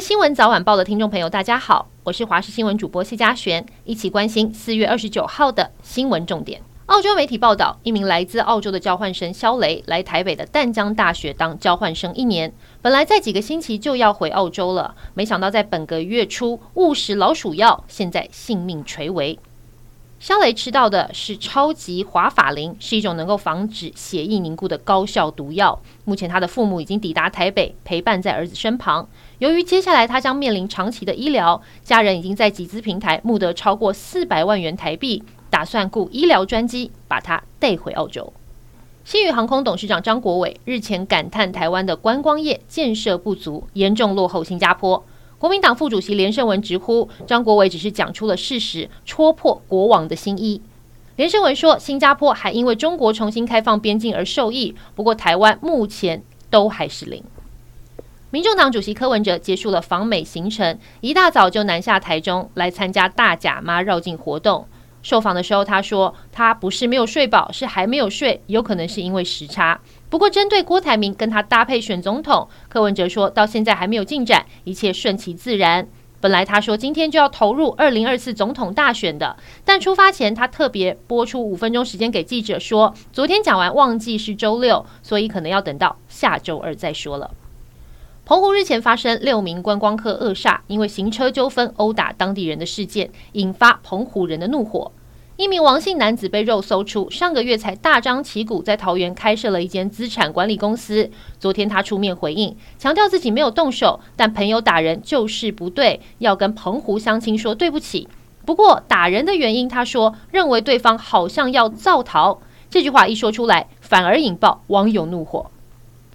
新闻早晚报的听众朋友，大家好，我是华视新闻主播谢佳璇，一起关心四月二十九号的新闻重点。澳洲媒体报道，一名来自澳洲的交换生肖雷来台北的淡江大学当交换生一年，本来在几个星期就要回澳洲了，没想到在本个月初误食老鼠药，现在性命垂危。肖雷吃到的是超级华法林，是一种能够防止血液凝固的高效毒药。目前他的父母已经抵达台北，陪伴在儿子身旁。由于接下来他将面临长期的医疗，家人已经在集资平台募得超过四百万元台币，打算雇医疗专机把他带回澳洲。星宇航空董事长张国伟日前感叹台湾的观光业建设不足，严重落后新加坡。国民党副主席连胜文直呼张国伟只是讲出了事实，戳破国王的新衣。连胜文说，新加坡还因为中国重新开放边境而受益，不过台湾目前都还是零。民众党主席柯文哲结束了访美行程，一大早就南下台中来参加大甲妈绕境活动。受访的时候，他说他不是没有睡饱，是还没有睡，有可能是因为时差。不过，针对郭台铭跟他搭配选总统，柯文哲说到现在还没有进展，一切顺其自然。本来他说今天就要投入二零二四总统大选的，但出发前他特别播出五分钟时间给记者说，昨天讲完忘记是周六，所以可能要等到下周二再说了。澎湖日前发生六名观光客扼杀，因为行车纠纷殴打当地人的事件，引发澎湖人的怒火。一名王姓男子被肉搜出，上个月才大张旗鼓在桃园开设了一间资产管理公司。昨天他出面回应，强调自己没有动手，但朋友打人就是不对，要跟澎湖乡亲说对不起。不过打人的原因，他说认为对方好像要造逃。这句话一说出来，反而引爆网友怒火。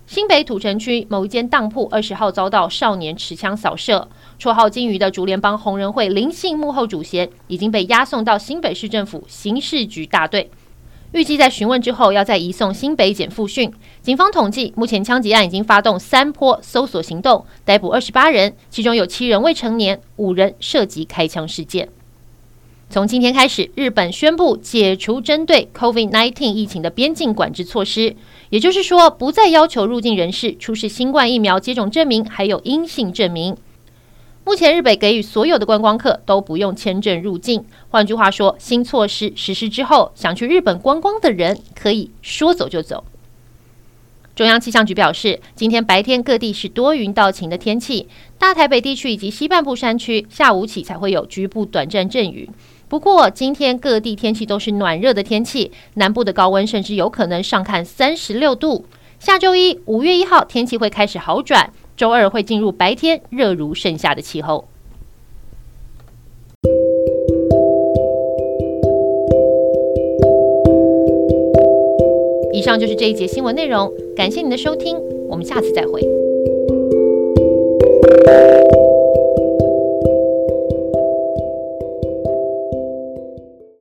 新北土城区某一间当铺二十号遭到少年持枪扫射，绰号“金鱼”的竹联帮红人会林姓幕后主嫌已经被押送到新北市政府刑事局大队，预计在询问之后要再移送新北检复讯。警方统计，目前枪击案已经发动三波搜索行动，逮捕二十八人，其中有七人未成年，五人涉及开枪事件。从今天开始，日本宣布解除针对 COVID-19 疫情的边境管制措施，也就是说，不再要求入境人士出示新冠疫苗接种证明，还有阴性证明。目前，日本给予所有的观光客都不用签证入境。换句话说，新措施实施之后，想去日本观光的人可以说走就走。中央气象局表示，今天白天各地是多云到晴的天气，大台北地区以及西半部山区下午起才会有局部短暂阵雨。不过，今天各地天气都是暖热的天气，南部的高温甚至有可能上看三十六度。下周一，五月一号，天气会开始好转，周二会进入白天热如盛夏的气候。以上就是这一节新闻内容，感谢您的收听，我们下次再会。